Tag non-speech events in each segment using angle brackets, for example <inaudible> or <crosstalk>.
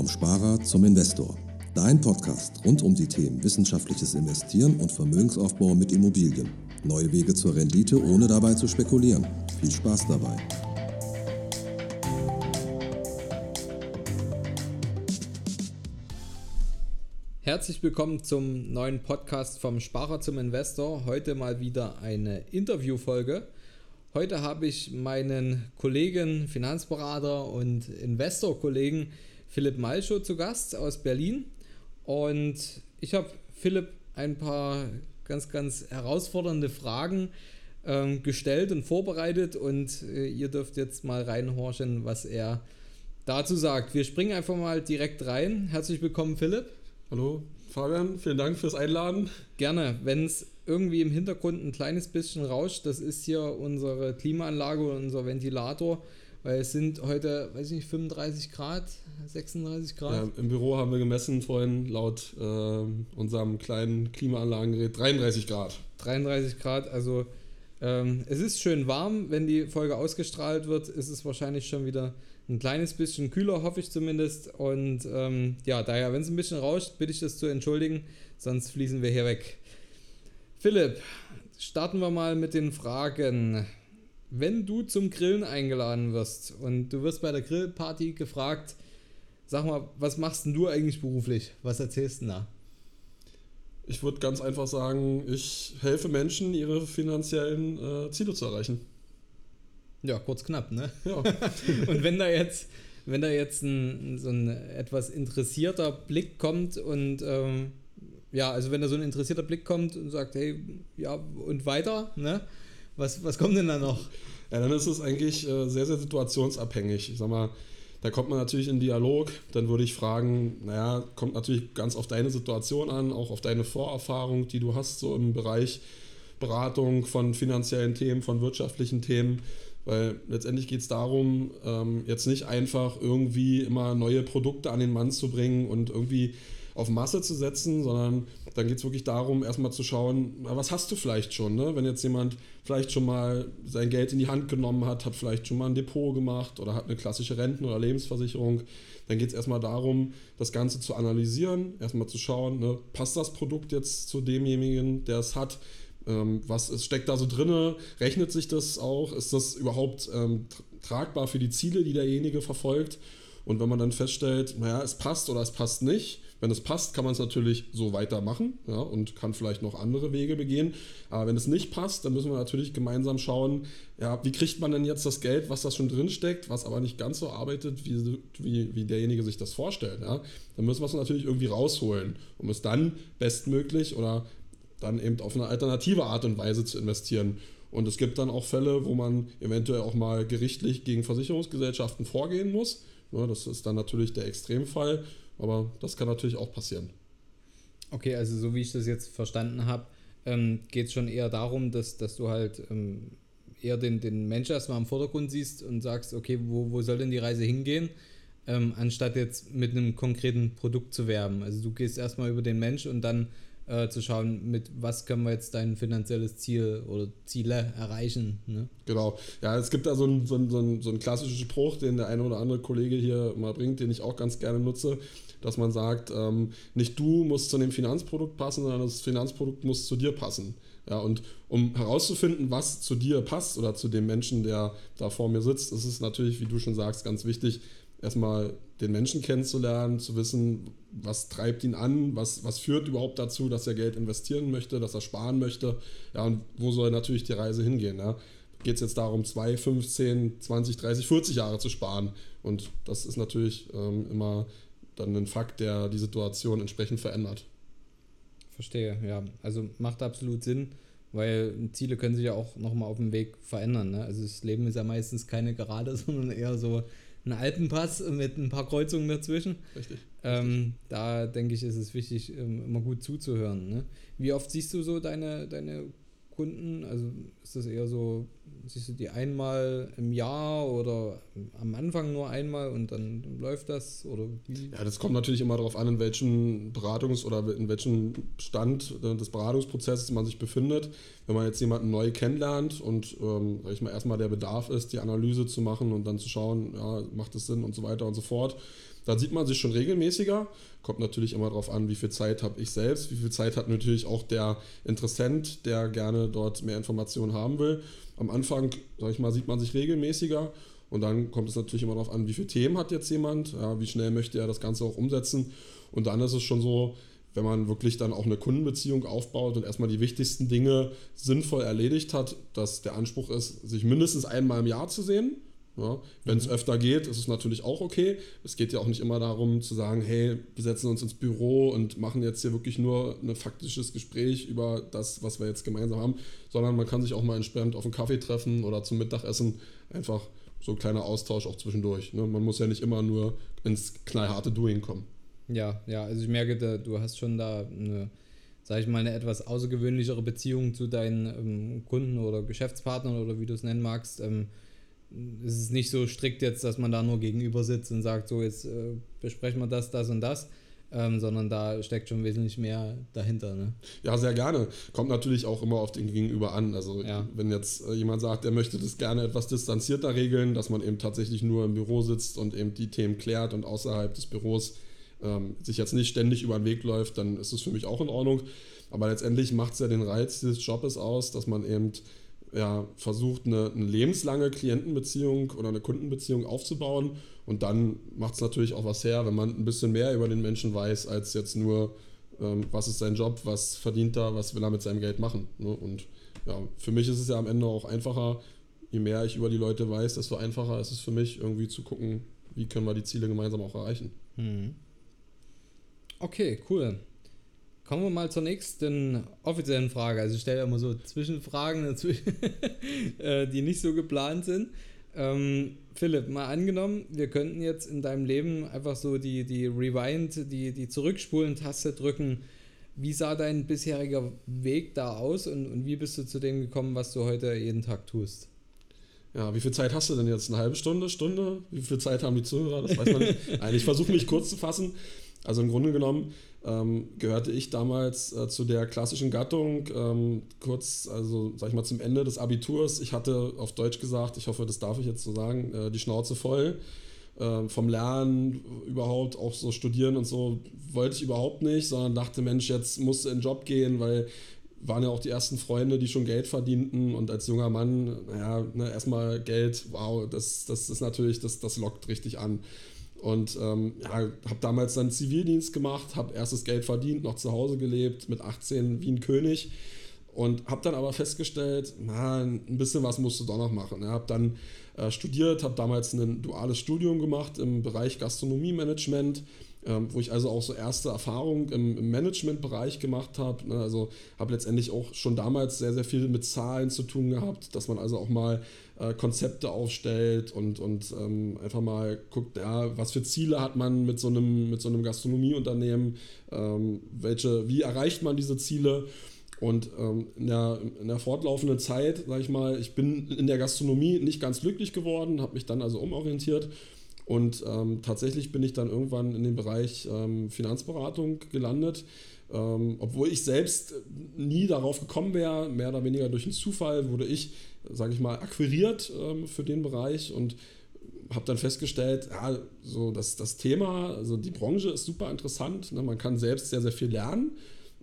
Vom Sparer zum Investor. Dein Podcast rund um die Themen wissenschaftliches Investieren und Vermögensaufbau mit Immobilien. Neue Wege zur Rendite, ohne dabei zu spekulieren. Viel Spaß dabei. Herzlich willkommen zum neuen Podcast vom Sparer zum Investor. Heute mal wieder eine Interviewfolge. Heute habe ich meinen Kollegen, Finanzberater und Investorkollegen Philipp Malschow zu Gast aus Berlin. Und ich habe Philipp ein paar ganz, ganz herausfordernde Fragen ähm, gestellt und vorbereitet. Und äh, ihr dürft jetzt mal reinhorchen, was er dazu sagt. Wir springen einfach mal direkt rein. Herzlich willkommen, Philipp. Hallo Fabian, vielen Dank fürs Einladen. Gerne. Wenn es irgendwie im Hintergrund ein kleines bisschen rauscht, das ist hier unsere Klimaanlage und unser Ventilator, weil es sind heute, weiß ich nicht, 35 Grad, 36 Grad. Ja, Im Büro haben wir gemessen vorhin laut äh, unserem kleinen Klimaanlagengerät 33 Grad. 33 Grad, also ähm, es ist schön warm. Wenn die Folge ausgestrahlt wird, ist es wahrscheinlich schon wieder ein kleines bisschen kühler, hoffe ich zumindest. Und ähm, ja, daher, wenn es ein bisschen rauscht, bitte ich das zu entschuldigen, sonst fließen wir hier weg. Philipp, starten wir mal mit den Fragen. Wenn du zum Grillen eingeladen wirst und du wirst bei der Grillparty gefragt, sag mal, was machst denn du eigentlich beruflich? Was erzählst du da? Ich würde ganz einfach sagen, ich helfe Menschen, ihre finanziellen äh, Ziele zu erreichen. Ja, kurz knapp, ne? Ja. <laughs> und wenn da jetzt, wenn da jetzt ein, so ein etwas interessierter Blick kommt und ähm, ja, also wenn da so ein interessierter Blick kommt und sagt, hey, ja, und weiter, ne? Was, was kommt denn da noch? Ja, dann ist es eigentlich äh, sehr, sehr situationsabhängig. Ich sag mal, da kommt man natürlich in Dialog. Dann würde ich fragen, naja, kommt natürlich ganz auf deine Situation an, auch auf deine Vorerfahrung, die du hast, so im Bereich Beratung von finanziellen Themen, von wirtschaftlichen Themen. Weil letztendlich geht es darum, ähm, jetzt nicht einfach irgendwie immer neue Produkte an den Mann zu bringen und irgendwie auf Masse zu setzen, sondern dann geht es wirklich darum, erstmal zu schauen, was hast du vielleicht schon? Ne? Wenn jetzt jemand vielleicht schon mal sein Geld in die Hand genommen hat, hat vielleicht schon mal ein Depot gemacht oder hat eine klassische Renten- oder Lebensversicherung, dann geht es erstmal darum, das Ganze zu analysieren, erstmal zu schauen, ne, passt das Produkt jetzt zu demjenigen, der es hat? Ähm, was ist, steckt da so drin? Rechnet sich das auch? Ist das überhaupt ähm, tragbar für die Ziele, die derjenige verfolgt? Und wenn man dann feststellt, naja, es passt oder es passt nicht, wenn es passt, kann man es natürlich so weitermachen ja, und kann vielleicht noch andere Wege begehen. Aber wenn es nicht passt, dann müssen wir natürlich gemeinsam schauen, ja, wie kriegt man denn jetzt das Geld, was da schon drin steckt, was aber nicht ganz so arbeitet, wie, wie, wie derjenige sich das vorstellt. Ja. Dann müssen wir es natürlich irgendwie rausholen, um es dann bestmöglich oder dann eben auf eine alternative Art und Weise zu investieren. Und es gibt dann auch Fälle, wo man eventuell auch mal gerichtlich gegen Versicherungsgesellschaften vorgehen muss. das ist dann natürlich der Extremfall, aber das kann natürlich auch passieren. Okay, also so wie ich das jetzt verstanden habe, ähm, geht es schon eher darum, dass, dass du halt ähm, eher den, den Mensch erstmal im Vordergrund siehst und sagst, okay, wo, wo soll denn die Reise hingehen? Ähm, anstatt jetzt mit einem konkreten Produkt zu werben. Also du gehst erstmal über den Mensch und dann äh, zu schauen, mit was können wir jetzt dein finanzielles Ziel oder Ziele erreichen. Ne? Genau. Ja, es gibt da so einen so so ein, so ein klassischen Spruch, den der eine oder andere Kollege hier mal bringt, den ich auch ganz gerne nutze, dass man sagt, ähm, nicht du musst zu dem Finanzprodukt passen, sondern das Finanzprodukt muss zu dir passen. Ja, und um herauszufinden, was zu dir passt oder zu dem Menschen, der da vor mir sitzt, ist es natürlich, wie du schon sagst, ganz wichtig, erstmal den Menschen kennenzulernen, zu wissen, was treibt ihn an, was, was führt überhaupt dazu, dass er Geld investieren möchte, dass er sparen möchte. Ja, und wo soll natürlich die Reise hingehen? Ja? Geht es jetzt darum, 2, 15, 20, 30, 40 Jahre zu sparen? Und das ist natürlich ähm, immer dann ein Fakt, der die Situation entsprechend verändert. Verstehe, ja. Also macht absolut Sinn, weil Ziele können sich ja auch nochmal auf dem Weg verändern. Ne? Also das Leben ist ja meistens keine Gerade, <laughs> sondern eher so ein Alpenpass mit ein paar Kreuzungen dazwischen. Richtig. Ähm, da denke ich, ist es wichtig, ähm, immer gut zuzuhören. Ne? Wie oft siehst du so deine, deine Kunden? Also ist das eher so, siehst du die einmal im Jahr oder am Anfang nur einmal und dann läuft das? Oder wie? Ja, das kommt natürlich immer darauf an, in welchem Beratungs- oder in welchem Stand des Beratungsprozesses man sich befindet. Wenn man jetzt jemanden neu kennenlernt und ähm, ich mal erstmal der Bedarf ist, die Analyse zu machen und dann zu schauen, ja, macht es Sinn und so weiter und so fort Da sieht man sich schon regelmäßiger. Kommt natürlich immer darauf an, wie viel Zeit habe ich selbst, wie viel Zeit hat natürlich auch der Interessent, der gerne dort mehr Informationen haben will. Am Anfang, sag ich mal, sieht man sich regelmäßiger und dann kommt es natürlich immer darauf an, wie viele Themen hat jetzt jemand, ja, wie schnell möchte er das Ganze auch umsetzen. Und dann ist es schon so, wenn man wirklich dann auch eine Kundenbeziehung aufbaut und erstmal die wichtigsten Dinge sinnvoll erledigt hat, dass der Anspruch ist, sich mindestens einmal im Jahr zu sehen. Ja, wenn es mhm. öfter geht, ist es natürlich auch okay. Es geht ja auch nicht immer darum zu sagen, hey, wir setzen uns ins Büro und machen jetzt hier wirklich nur ein faktisches Gespräch über das, was wir jetzt gemeinsam haben, sondern man kann sich auch mal entspannt auf einen Kaffee treffen oder zum Mittagessen. Einfach so ein kleiner Austausch auch zwischendurch. Ne? Man muss ja nicht immer nur ins knallharte Doing kommen. Ja, ja, also ich merke, da, du hast schon da eine, sag ich mal, eine etwas außergewöhnlichere Beziehung zu deinen ähm, Kunden oder Geschäftspartnern oder wie du es nennen magst. Ähm, es ist nicht so strikt jetzt, dass man da nur gegenüber sitzt und sagt, so jetzt äh, besprechen wir das, das und das, ähm, sondern da steckt schon wesentlich mehr dahinter. Ne? Ja, sehr gerne. Kommt natürlich auch immer auf den Gegenüber an. Also ja. wenn jetzt äh, jemand sagt, er möchte das gerne etwas distanzierter regeln, dass man eben tatsächlich nur im Büro sitzt und eben die Themen klärt und außerhalb des Büros ähm, sich jetzt nicht ständig über den Weg läuft, dann ist es für mich auch in Ordnung. Aber letztendlich macht es ja den Reiz dieses Jobs aus, dass man eben ja, versucht, eine, eine, lebenslange Klientenbeziehung oder eine Kundenbeziehung aufzubauen. Und dann macht es natürlich auch was her, wenn man ein bisschen mehr über den Menschen weiß, als jetzt nur, ähm, was ist sein Job, was verdient er, was will er mit seinem Geld machen. Ne? Und ja, für mich ist es ja am Ende auch einfacher, je mehr ich über die Leute weiß, desto einfacher ist es für mich, irgendwie zu gucken, wie können wir die Ziele gemeinsam auch erreichen. Mhm. Okay, cool. Kommen wir mal zur nächsten offiziellen Frage. Also ich stelle ja immer so Zwischenfragen, <laughs> äh, die nicht so geplant sind. Ähm, Philipp, mal angenommen, wir könnten jetzt in deinem Leben einfach so die, die Rewind, die, die Zurückspulen-Taste drücken. Wie sah dein bisheriger Weg da aus und, und wie bist du zu dem gekommen, was du heute jeden Tag tust? Ja, wie viel Zeit hast du denn jetzt? Eine halbe Stunde, Stunde? Wie viel Zeit haben die Zuhörer? Das weiß man nicht. <laughs> Nein, ich versuche mich kurz zu fassen. Also im Grunde genommen ähm, gehörte ich damals äh, zu der klassischen Gattung, ähm, kurz, also sag ich mal zum Ende des Abiturs. Ich hatte auf Deutsch gesagt, ich hoffe, das darf ich jetzt so sagen, äh, die Schnauze voll. Äh, vom Lernen überhaupt, auch so studieren und so, wollte ich überhaupt nicht, sondern dachte, Mensch, jetzt musst du in den Job gehen, weil waren ja auch die ersten Freunde, die schon Geld verdienten und als junger Mann, naja, ne, erstmal Geld, wow, das, das ist natürlich, das, das lockt richtig an. Und ähm, ja, habe damals dann Zivildienst gemacht, habe erstes Geld verdient, noch zu Hause gelebt, mit 18 wie ein König. Und habe dann aber festgestellt, na, ein bisschen was musst du doch noch machen. Ja, habe dann äh, studiert, habe damals ein duales Studium gemacht im Bereich Gastronomie-Management ähm, wo ich also auch so erste Erfahrungen im, im Managementbereich gemacht habe. Ne? Also habe letztendlich auch schon damals sehr, sehr viel mit Zahlen zu tun gehabt, dass man also auch mal äh, Konzepte aufstellt und, und ähm, einfach mal guckt, ja, was für Ziele hat man mit so einem, mit so einem Gastronomieunternehmen, ähm, welche, wie erreicht man diese Ziele. Und ähm, in, der, in der fortlaufenden Zeit, sage ich mal, ich bin in der Gastronomie nicht ganz glücklich geworden, habe mich dann also umorientiert und ähm, tatsächlich bin ich dann irgendwann in den Bereich ähm, Finanzberatung gelandet. Ähm, obwohl ich selbst nie darauf gekommen wäre, mehr oder weniger durch einen Zufall wurde ich, sage ich mal, akquiriert ähm, für den Bereich und habe dann festgestellt, ja, so das, das Thema, also die Branche ist super interessant. Ne? Man kann selbst sehr, sehr viel lernen.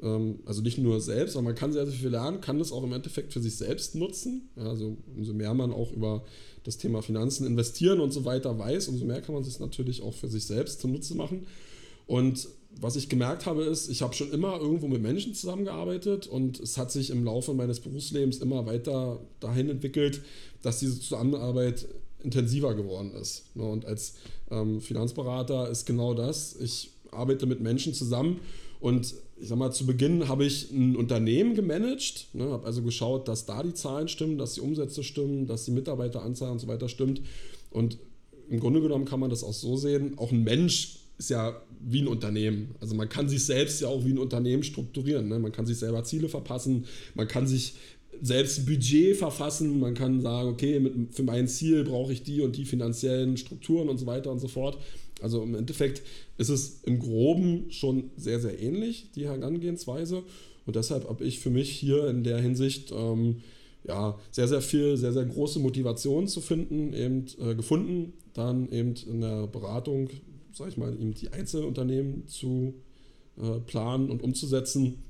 Ähm, also nicht nur selbst, sondern man kann sehr, sehr viel lernen, kann das auch im Endeffekt für sich selbst nutzen. Ja, also umso mehr man auch über das Thema Finanzen, Investieren und so weiter weiß, umso mehr kann man sich natürlich auch für sich selbst zunutze machen. Und was ich gemerkt habe, ist, ich habe schon immer irgendwo mit Menschen zusammengearbeitet und es hat sich im Laufe meines Berufslebens immer weiter dahin entwickelt, dass diese Zusammenarbeit intensiver geworden ist. Ne, und als ähm, Finanzberater ist genau das. Ich arbeite mit Menschen zusammen und ich sag mal, zu Beginn habe ich ein Unternehmen gemanagt, ne, habe also geschaut, dass da die Zahlen stimmen, dass die Umsätze stimmen, dass die Mitarbeiteranzahl und so weiter stimmt. Und im Grunde genommen kann man das auch so sehen, auch ein Mensch ist ja wie ein Unternehmen. Also man kann sich selbst ja auch wie ein Unternehmen strukturieren. Ne? Man kann sich selber Ziele verpassen, man kann sich selbst ein Budget verfassen, man kann sagen, okay, mit, für mein Ziel brauche ich die und die finanziellen Strukturen und so weiter und so fort. Also im Endeffekt ist es im Groben schon sehr, sehr ähnlich, die Herangehensweise. Und deshalb habe ich für mich hier in der Hinsicht ähm, ja, sehr, sehr viel, sehr, sehr große Motivation zu finden, eben äh, gefunden, dann eben in der Beratung sag ich mal, eben die Einzelunternehmen zu äh, planen und umzusetzen.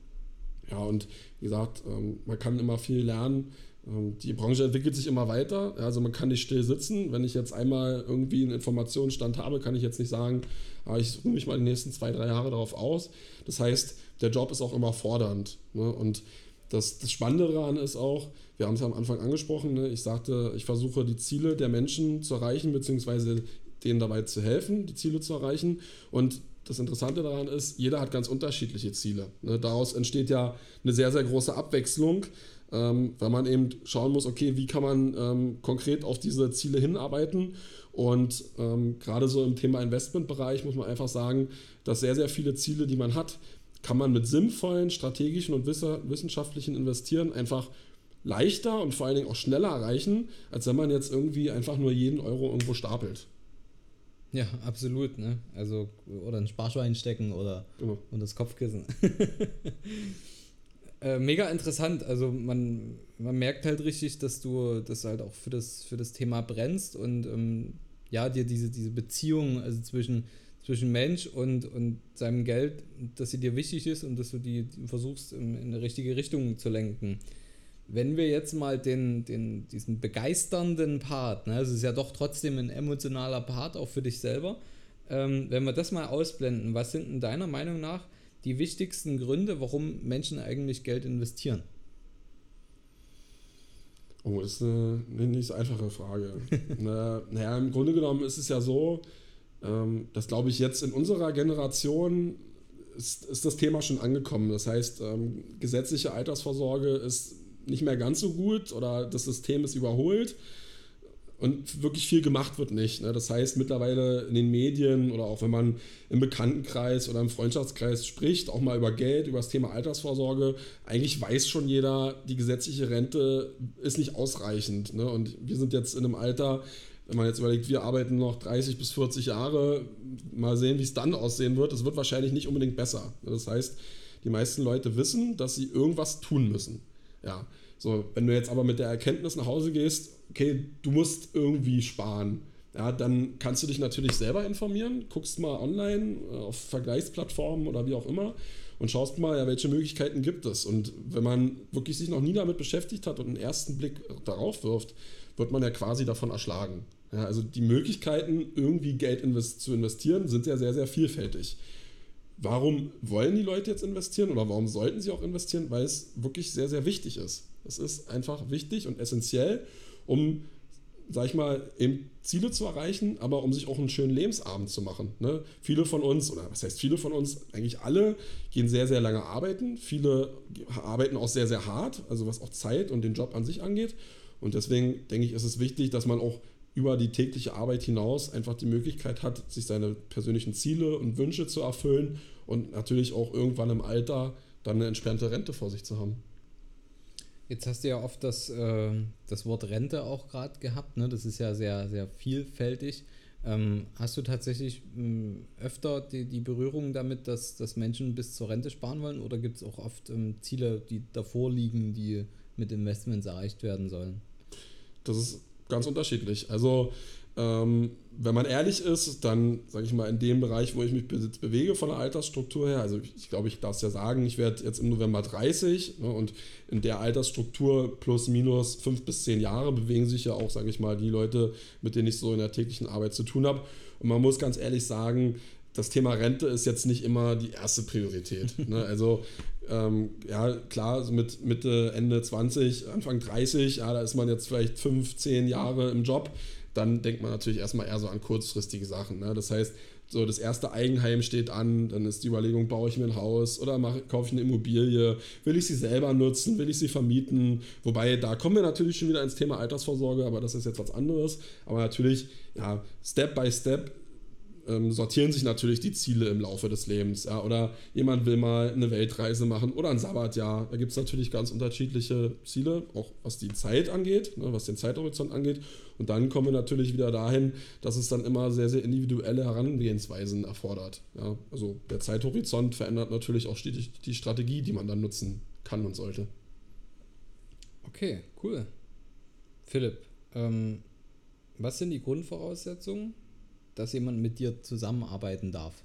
Ja, und wie gesagt, ähm, man kann immer viel lernen. Ähm, die Branche entwickelt sich immer weiter. Also man kann nicht still sitzen. Wenn ich jetzt einmal irgendwie einen Informationsstand habe, kann ich jetzt nicht sagen, ah, ich ruhe mich mal die nächsten zwei, drei Jahre darauf aus. Das heißt, der Job ist auch immer fordernd. Ne? Und das, das Spannende daran ist auch, wir haben es ja am Anfang angesprochen, ne? ich sagte, ich versuche die Ziele der Menschen zu erreichen, beziehungsweise denen dabei zu helfen, die Ziele zu erreichen. Und das Interessante daran ist, jeder hat ganz unterschiedliche Ziele. Ne? Daraus entsteht ja eine sehr, sehr große Abwechslung, ähm, weil man eben schauen muss, okay, wie kann man ähm, konkret auf diese Ziele hinarbeiten. Und ähm, gerade so im Thema Investmentbereich muss man einfach sagen, dass sehr, sehr viele Ziele, die man hat, kann man mit sinnvollen, strategischen und wissenschaftlichen Investieren einfach leichter und vor allen Dingen auch schneller erreichen, als wenn man jetzt irgendwie einfach nur jeden Euro irgendwo stapelt. Ja, absolut. Ne? Also, oder ein Sparschwein stecken oder genau. und das Kopfkissen. <laughs> äh, mega interessant. Also man, man merkt halt richtig, dass du das halt auch für das, für das Thema brennst und ähm, ja, dir diese, diese Beziehung also zwischen, zwischen Mensch und, und seinem Geld, dass sie dir wichtig ist und dass du die versuchst in, in eine richtige Richtung zu lenken wenn wir jetzt mal den, den, diesen begeisternden Part, ne, es ist ja doch trotzdem ein emotionaler Part auch für dich selber, ähm, wenn wir das mal ausblenden, was sind in deiner Meinung nach die wichtigsten Gründe, warum Menschen eigentlich Geld investieren? Oh, ist eine, eine nicht so einfache Frage. <laughs> na, naja, im Grunde genommen ist es ja so, ähm, dass glaube ich jetzt in unserer Generation ist, ist das Thema schon angekommen. Das heißt, ähm, gesetzliche Altersvorsorge ist nicht mehr ganz so gut oder das System ist überholt und wirklich viel gemacht wird nicht. Ne? Das heißt, mittlerweile in den Medien oder auch wenn man im Bekanntenkreis oder im Freundschaftskreis spricht, auch mal über Geld, über das Thema Altersvorsorge, eigentlich weiß schon jeder, die gesetzliche Rente ist nicht ausreichend. Ne? Und wir sind jetzt in einem Alter, wenn man jetzt überlegt, wir arbeiten noch 30 bis 40 Jahre, mal sehen, wie es dann aussehen wird. Es wird wahrscheinlich nicht unbedingt besser. Das heißt, die meisten Leute wissen, dass sie irgendwas tun müssen. Ja, so, wenn du jetzt aber mit der Erkenntnis nach Hause gehst, okay, du musst irgendwie sparen, ja, dann kannst du dich natürlich selber informieren, guckst mal online äh, auf Vergleichsplattformen oder wie auch immer und schaust mal, ja, welche Möglichkeiten gibt es. Und wenn man wirklich sich noch nie damit beschäftigt hat und einen ersten Blick darauf wirft, wird man ja quasi davon erschlagen. Ja, also die Möglichkeiten, irgendwie Geld invest zu investieren, sind ja sehr, sehr vielfältig. Warum wollen die Leute jetzt investieren oder warum sollten sie auch investieren? Weil es wirklich sehr, sehr wichtig ist. Es ist einfach wichtig und essentiell, um, sag ich mal, eben Ziele zu erreichen, aber um sich auch einen schönen Lebensabend zu machen. Ne? Viele von uns, oder was heißt viele von uns, eigentlich alle gehen sehr, sehr lange arbeiten. Viele arbeiten auch sehr, sehr hart, also was auch Zeit und den Job an sich angeht. Und deswegen denke ich, ist es wichtig, dass man auch über die tägliche Arbeit hinaus einfach die Möglichkeit hat, sich seine persönlichen Ziele und Wünsche zu erfüllen und natürlich auch irgendwann im Alter dann eine entspannte Rente vor sich zu haben. Jetzt hast du ja oft das, äh, das Wort Rente auch gerade gehabt, ne? das ist ja sehr, sehr vielfältig. Ähm, hast du tatsächlich mh, hm, öfter die, die Berührung damit, dass, dass Menschen bis zur Rente sparen wollen oder gibt es auch oft ähm, Ziele, die davor liegen, die mit Investments erreicht werden sollen? Das ist ganz unterschiedlich. Also ähm, wenn man ehrlich ist, dann sage ich mal in dem Bereich, wo ich mich bewege von der Altersstruktur her, also ich, ich glaube, ich darf es ja sagen, ich werde jetzt im November 30 ne, und in der Altersstruktur plus minus fünf bis zehn Jahre bewegen sich ja auch, sage ich mal, die Leute, mit denen ich so in der täglichen Arbeit zu tun habe. Und man muss ganz ehrlich sagen, das Thema Rente ist jetzt nicht immer die erste Priorität. ne? Also ähm, ja, klar, so mit Mitte, Ende 20, Anfang 30, ja, da ist man jetzt vielleicht fünf, zehn Jahre im Job. Dann denkt man natürlich erstmal eher so an kurzfristige Sachen. Ne? Das heißt, so das erste Eigenheim steht an, dann ist die Überlegung, baue ich mir ein Haus oder mache, kaufe ich eine Immobilie, will ich sie selber nutzen, will ich sie vermieten, wobei da kommen wir natürlich schon wieder ins Thema Altersvorsorge, aber das ist jetzt was anderes, aber natürlich, ja, Step by Step ähm, sortieren sich natürlich die Ziele im Laufe des Lebens. Ja? Oder jemand will mal eine Weltreise machen oder ein Sabbatjahr. Da gibt es natürlich ganz unterschiedliche Ziele, auch was die Zeit angeht, ne, was den Zeithorizont angeht. Und dann kommen wir natürlich wieder dahin, dass es dann immer sehr, sehr individuelle Herangehensweisen erfordert. Ja? Also der Zeithorizont verändert natürlich auch die, die Strategie, die man dann nutzen kann und sollte. Okay, cool. Philipp, ähm, was sind die Grundvoraussetzungen dass jemand mit dir zusammenarbeiten darf?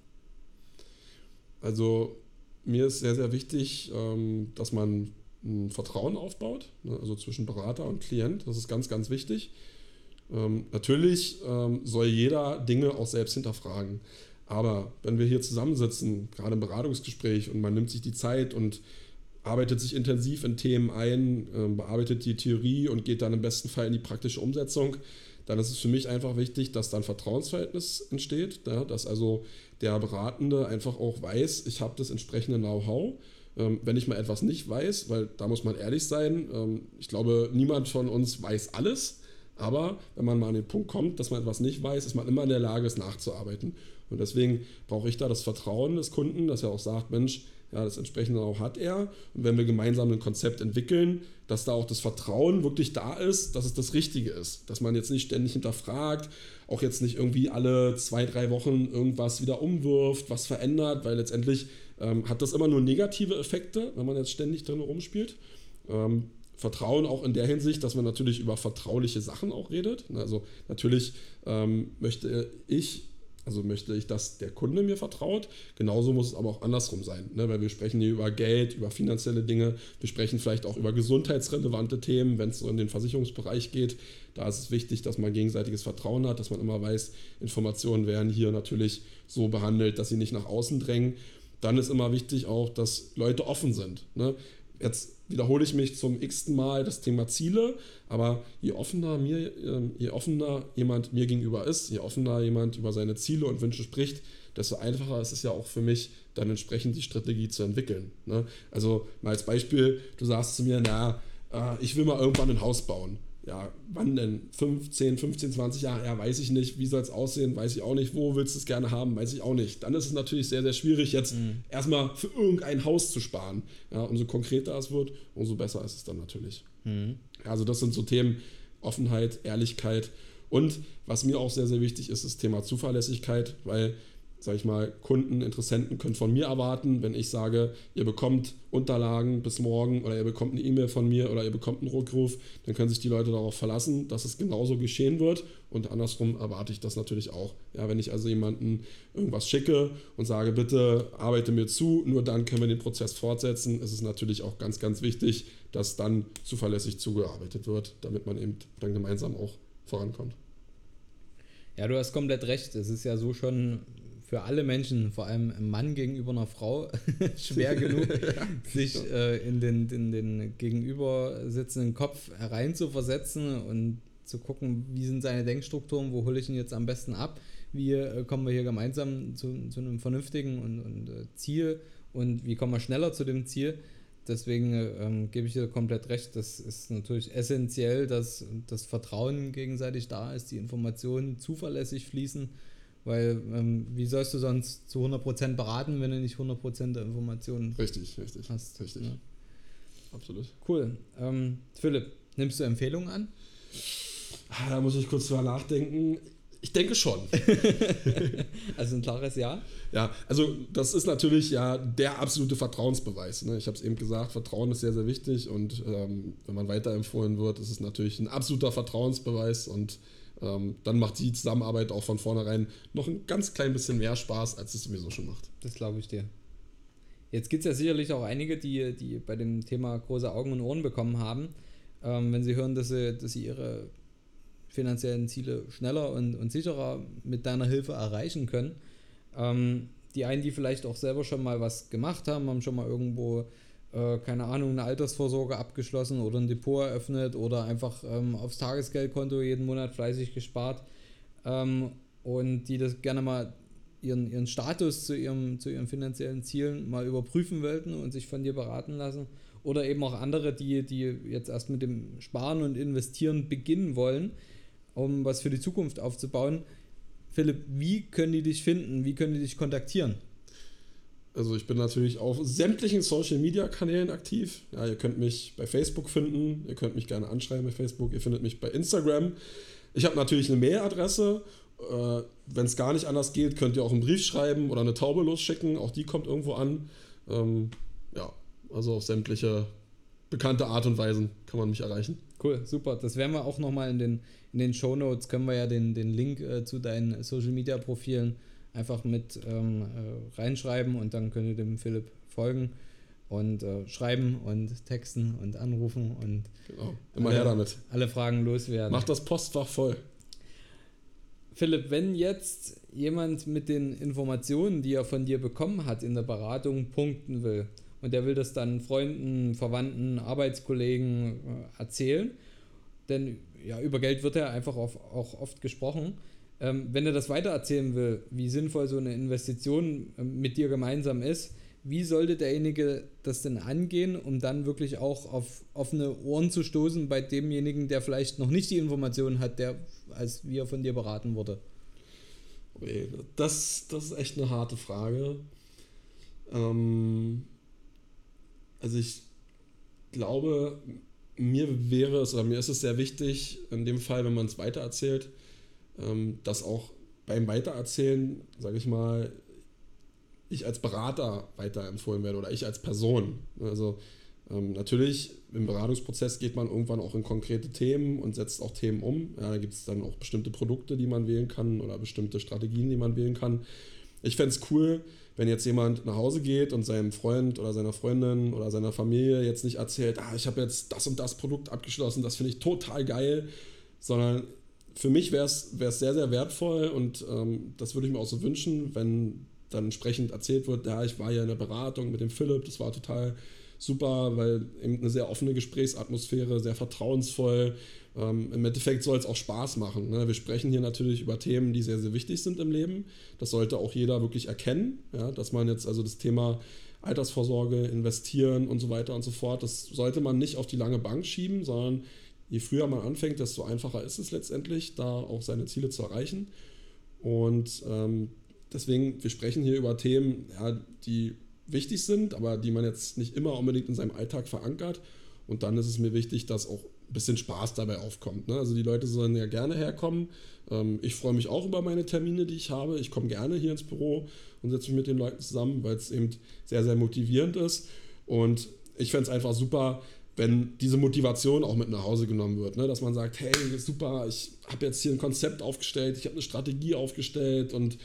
Also mir ist sehr, sehr wichtig, ähm, dass man ein Vertrauen aufbaut, ne, also zwischen Berater und Klient. Das ist ganz, ganz wichtig. Ähm, natürlich ähm, soll jeder Dinge auch selbst hinterfragen. Aber wenn wir hier zusammensitzen, gerade im Beratungsgespräch, und man nimmt sich die Zeit und arbeitet sich intensiv in Themen ein, bearbeitet die Theorie und geht dann im besten Fall in die praktische Umsetzung, dann ist es für mich einfach wichtig, dass da ein Vertrauensverhältnis entsteht, dass also der Beratende einfach auch weiß, ich habe das entsprechende Know-how. Ähm, wenn ich mal etwas nicht weiß, weil da muss man ehrlich sein, ähm, ich glaube, niemand von uns weiß alles, aber wenn man mal an den Punkt kommt, dass man etwas nicht weiß, ist man immer in der Lage, es nachzuarbeiten. Und deswegen brauche ich da das Vertrauen des Kunden, dass er auch sagt, Mensch, ja, das entsprechende auch hat er. Und wenn wir gemeinsam ein Konzept entwickeln, dass da auch das Vertrauen wirklich da ist, dass es das Richtige ist. Dass man jetzt nicht ständig hinterfragt, auch jetzt nicht irgendwie alle zwei, drei Wochen irgendwas wieder umwirft, was verändert, weil letztendlich ähm, hat das immer nur negative Effekte, wenn man jetzt ständig drin rumspielt. Ähm, Vertrauen auch in der Hinsicht, dass man natürlich über vertrauliche Sachen auch redet. Also natürlich ähm, möchte ich also möchte ich, dass der Kunde mir vertraut. Genauso muss es aber auch andersrum sein, ne? weil wir sprechen hier über Geld, über finanzielle Dinge. Wir sprechen vielleicht auch über gesundheitsrelevante Themen, wenn es so in den Versicherungsbereich geht. Da ist es wichtig, dass man gegenseitiges Vertrauen hat, dass man immer weiß, Informationen werden hier natürlich so behandelt, dass sie nicht nach außen drängen. Dann ist immer wichtig auch, dass Leute offen sind. Ne? Jetzt wiederhole ich mich zum x-ten Mal das Thema Ziele, aber je offener, mir, ähm, je offener jemand mir gegenüber ist, je offener jemand über seine Ziele und Wünsche spricht, desto einfacher ist es ja auch für mich, dann entsprechend die Strategie zu entwickeln. Ne? Also mal als Beispiel, du sagst zu mir, na, äh, ich will mal irgendwann ein Haus bauen ja, wann denn? 15, 15, 20 Jahre? Ja, weiß ich nicht. Wie soll es aussehen? Weiß ich auch nicht. Wo willst du es gerne haben? Weiß ich auch nicht. Dann ist es natürlich sehr, sehr schwierig, jetzt mhm. erstmal für irgendein Haus zu sparen. Ja, umso konkreter es wird, umso besser ist es dann natürlich. Mhm. Also, das sind so Themen: Offenheit, Ehrlichkeit. Und was mir auch sehr, sehr wichtig ist, ist das Thema Zuverlässigkeit, weil sage ich mal, Kunden, Interessenten können von mir erwarten, wenn ich sage, ihr bekommt Unterlagen bis morgen oder ihr bekommt eine E-Mail von mir oder ihr bekommt einen Rückruf, dann können sich die Leute darauf verlassen, dass es genauso geschehen wird und andersrum erwarte ich das natürlich auch. Ja, wenn ich also jemanden irgendwas schicke und sage, bitte arbeite mir zu, nur dann können wir den Prozess fortsetzen, ist es natürlich auch ganz, ganz wichtig, dass dann zuverlässig zugearbeitet wird, damit man eben dann gemeinsam auch vorankommt. Ja, du hast komplett recht. Es ist ja so schon für alle Menschen, vor allem ein Mann gegenüber einer Frau, <laughs> schwer genug, <laughs> sich äh, in, den, in den gegenüber sitzenden Kopf hereinzuversetzen und zu gucken, wie sind seine Denkstrukturen, wo hole ich ihn jetzt am besten ab, wie äh, kommen wir hier gemeinsam zu, zu einem vernünftigen und, und äh, Ziel und wie kommen wir schneller zu dem Ziel. Deswegen ähm, gebe ich dir komplett recht. Das ist natürlich essentiell, dass das Vertrauen gegenseitig da ist, die Informationen zuverlässig fließen weil ähm, wie sollst du sonst zu 100% beraten, wenn du nicht 100% der Informationen richtig, richtig, hast? Richtig, ja. Absolut. Cool. Ähm, Philipp, nimmst du Empfehlungen an? Ah, da muss ich kurz drüber nachdenken. Ich denke schon. <laughs> also ein klares Ja? Ja, also das ist natürlich ja der absolute Vertrauensbeweis. Ne? Ich habe es eben gesagt, Vertrauen ist sehr, sehr wichtig und ähm, wenn man weiterempfohlen wird, ist es natürlich ein absoluter Vertrauensbeweis und ähm, dann macht die Zusammenarbeit auch von vornherein noch ein ganz klein bisschen mehr Spaß, als es sowieso schon macht. Das glaube ich dir. Jetzt gibt es ja sicherlich auch einige, die, die bei dem Thema große Augen und Ohren bekommen haben, ähm, wenn sie hören, dass sie, dass sie ihre finanziellen Ziele schneller und, und sicherer mit deiner Hilfe erreichen können. Ähm, die einen, die vielleicht auch selber schon mal was gemacht haben, haben schon mal irgendwo äh, keine Ahnung, eine Altersvorsorge abgeschlossen oder ein Depot eröffnet oder einfach ähm, aufs Tagesgeldkonto jeden Monat fleißig gespart ähm, und die das gerne mal ihren, ihren Status zu, ihrem, zu ihren finanziellen Zielen mal überprüfen wollten und sich von dir beraten lassen. Oder eben auch andere, die, die jetzt erst mit dem Sparen und Investieren beginnen wollen, um was für die Zukunft aufzubauen. Philipp, wie können die dich finden? Wie können die dich kontaktieren? Also ich bin natürlich auf sämtlichen Social Media Kanälen aktiv. Ja, ihr könnt mich bei Facebook finden, ihr könnt mich gerne anschreiben bei Facebook, ihr findet mich bei Instagram. Ich habe natürlich eine Mailadresse. Äh, Wenn es gar nicht anders geht, könnt ihr auch einen Brief schreiben oder eine Taube losschicken. Auch die kommt irgendwo an. Ähm, ja, also auf sämtliche bekannte Art und Weisen kann man mich erreichen. Cool, super. Das werden wir auch nochmal in den, in den Show Notes, können wir ja den, den Link äh, zu deinen Social Media Profilen einfach mit ähm, äh, reinschreiben und dann könnt ihr dem Philipp folgen und äh, schreiben und texten und anrufen und Genau. Immer alle, her damit. alle Fragen loswerden. Macht das Postfach voll. Philipp, wenn jetzt jemand mit den Informationen, die er von dir bekommen hat in der Beratung, punkten will und der will das dann Freunden, Verwandten, Arbeitskollegen äh, erzählen, denn ja, über Geld wird ja einfach auch oft gesprochen. Ähm, wenn er das weitererzählen will, wie sinnvoll so eine Investition ähm, mit dir gemeinsam ist, wie sollte derjenige das denn angehen, um dann wirklich auch auf offene Ohren zu stoßen bei demjenigen, der vielleicht noch nicht die Informationen hat, der als wir von dir beraten wurde? Das, das ist echt eine harte Frage. Ähm, also ich glaube, mir wäre es, oder mir ist es sehr wichtig, in dem Fall, wenn man es weitererzählt, ähm, dass auch beim Weitererzählen, sage ich mal, ich als Berater weiterempfohlen werde oder ich als Person. Also ähm, natürlich im Beratungsprozess geht man irgendwann auch in konkrete Themen und setzt auch Themen um. Ja, da gibt es dann auch bestimmte Produkte, die man wählen kann oder bestimmte Strategien, die man wählen kann. Ich fände es cool, wenn jetzt jemand nach Hause geht und seinem Freund oder seiner Freundin oder seiner Familie jetzt nicht erzählt, ah, ich habe jetzt das und das Produkt abgeschlossen, das finde ich total geil, sondern für mich wäre es sehr, sehr wertvoll und ähm, das würde ich mir auch so wünschen, wenn dann entsprechend erzählt wird, ja, ich war ja in der Beratung mit dem Philipp, das war total super, weil eben eine sehr offene Gesprächsatmosphäre, sehr vertrauensvoll. Ähm, Im Endeffekt soll es auch Spaß machen. Ne? Wir sprechen hier natürlich über Themen, die sehr, sehr wichtig sind im Leben. Das sollte auch jeder wirklich erkennen, ja? dass man jetzt also das Thema Altersvorsorge, investieren und so weiter und so fort, das sollte man nicht auf die lange Bank schieben, sondern je früher man anfängt, desto einfacher ist es letztendlich, da auch seine Ziele zu erreichen. Und ähm, deswegen, wir sprechen hier über Themen, ja, die wichtig sind, aber die man jetzt nicht immer unbedingt in seinem Alltag verankert. Und dann ist es mir wichtig, dass auch ein bisschen Spaß dabei aufkommt. Ne? Also die Leute sollen ja gerne herkommen. Ähm, ich freue mich auch über meine Termine, die ich habe. Ich komme gerne hier ins Büro und setze mich mit den Leuten zusammen, weil es eben sehr, sehr motivierend ist. Und ich fände es einfach super, wenn diese Motivation auch mit nach Hause genommen wird. Ne? Dass man sagt, hey, super, ich habe jetzt hier ein Konzept aufgestellt, ich habe eine Strategie aufgestellt und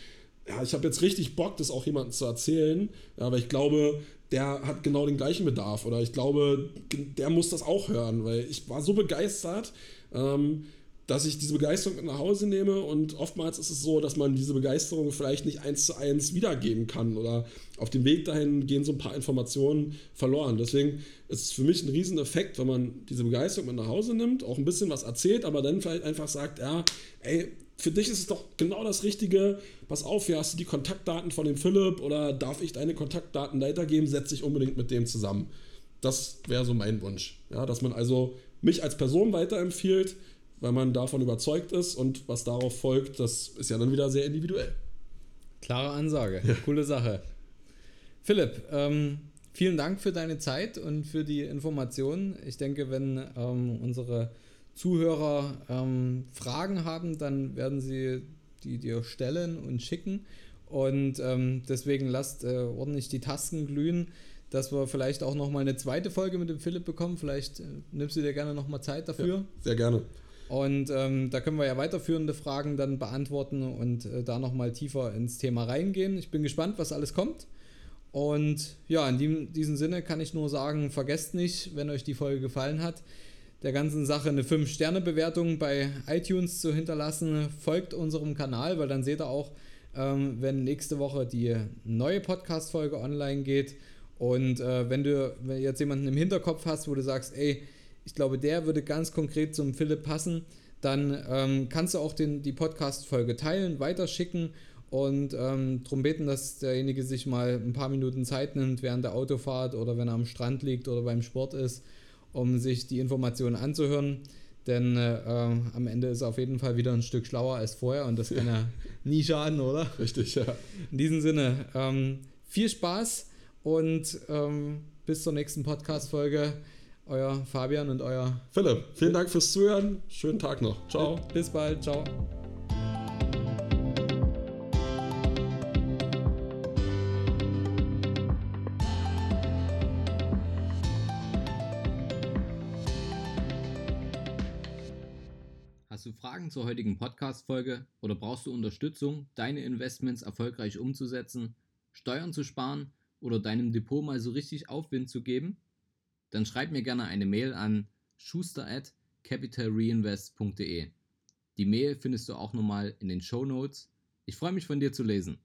ja, ich habe jetzt richtig Bock, das auch jemandem zu erzählen, ja, aber ich glaube, der hat genau den gleichen Bedarf oder ich glaube, der muss das auch hören, weil ich war so begeistert, ähm, dass ich diese Begeisterung mit nach Hause nehme und oftmals ist es so, dass man diese Begeisterung vielleicht nicht eins zu eins wiedergeben kann oder auf dem Weg dahin gehen so ein paar Informationen verloren. Deswegen ist es für mich ein Rieseneffekt, wenn man diese Begeisterung mit nach Hause nimmt, auch ein bisschen was erzählt, aber dann vielleicht einfach sagt, ja, ey, für dich ist es doch genau das Richtige. Pass auf, hier hast du die Kontaktdaten von dem Philipp oder darf ich deine Kontaktdaten weitergeben? Setz dich unbedingt mit dem zusammen. Das wäre so mein Wunsch. Ja, dass man also mich als Person weiterempfiehlt, weil man davon überzeugt ist und was darauf folgt, das ist ja dann wieder sehr individuell. Klare Ansage, ja. coole Sache. Philipp, ähm, vielen Dank für deine Zeit und für die Informationen. Ich denke, wenn ähm, unsere Zuhörer ähm, Fragen haben, dann werden sie die dir stellen und schicken. Und ähm, deswegen lasst äh, ordentlich die Tasten glühen, dass wir vielleicht auch nochmal eine zweite Folge mit dem Philipp bekommen. Vielleicht äh, nimmst du dir gerne nochmal Zeit dafür. Ja, sehr gerne. Und ähm, da können wir ja weiterführende Fragen dann beantworten und äh, da nochmal tiefer ins Thema reingehen. Ich bin gespannt, was alles kommt. Und ja, in dem, diesem Sinne kann ich nur sagen, vergesst nicht, wenn euch die Folge gefallen hat, der ganzen Sache eine 5-Sterne-Bewertung bei iTunes zu hinterlassen. Folgt unserem Kanal, weil dann seht ihr auch, ähm, wenn nächste Woche die neue Podcast-Folge online geht. Und äh, wenn du wenn jetzt jemanden im Hinterkopf hast, wo du sagst, ey, ich glaube, der würde ganz konkret zum Philipp passen, dann ähm, kannst du auch den, die Podcast-Folge teilen, weiterschicken und ähm, darum beten, dass derjenige sich mal ein paar Minuten Zeit nimmt während der Autofahrt oder wenn er am Strand liegt oder beim Sport ist um sich die Informationen anzuhören. Denn äh, am Ende ist er auf jeden Fall wieder ein Stück schlauer als vorher und das kann <laughs> ja nie schaden, oder? Richtig, ja. In diesem Sinne, ähm, viel Spaß und ähm, bis zur nächsten Podcast-Folge. Euer Fabian und euer Philipp. Vielen Dank fürs Zuhören. Schönen Tag noch. Ciao. Bis bald. Ciao. Hast du Fragen zur heutigen Podcast-Folge oder brauchst du Unterstützung, deine Investments erfolgreich umzusetzen, Steuern zu sparen oder deinem Depot mal so richtig Aufwind zu geben? Dann schreib mir gerne eine Mail an schuster at capitalreinvest.de. Die Mail findest du auch nochmal in den Show Notes. Ich freue mich von dir zu lesen.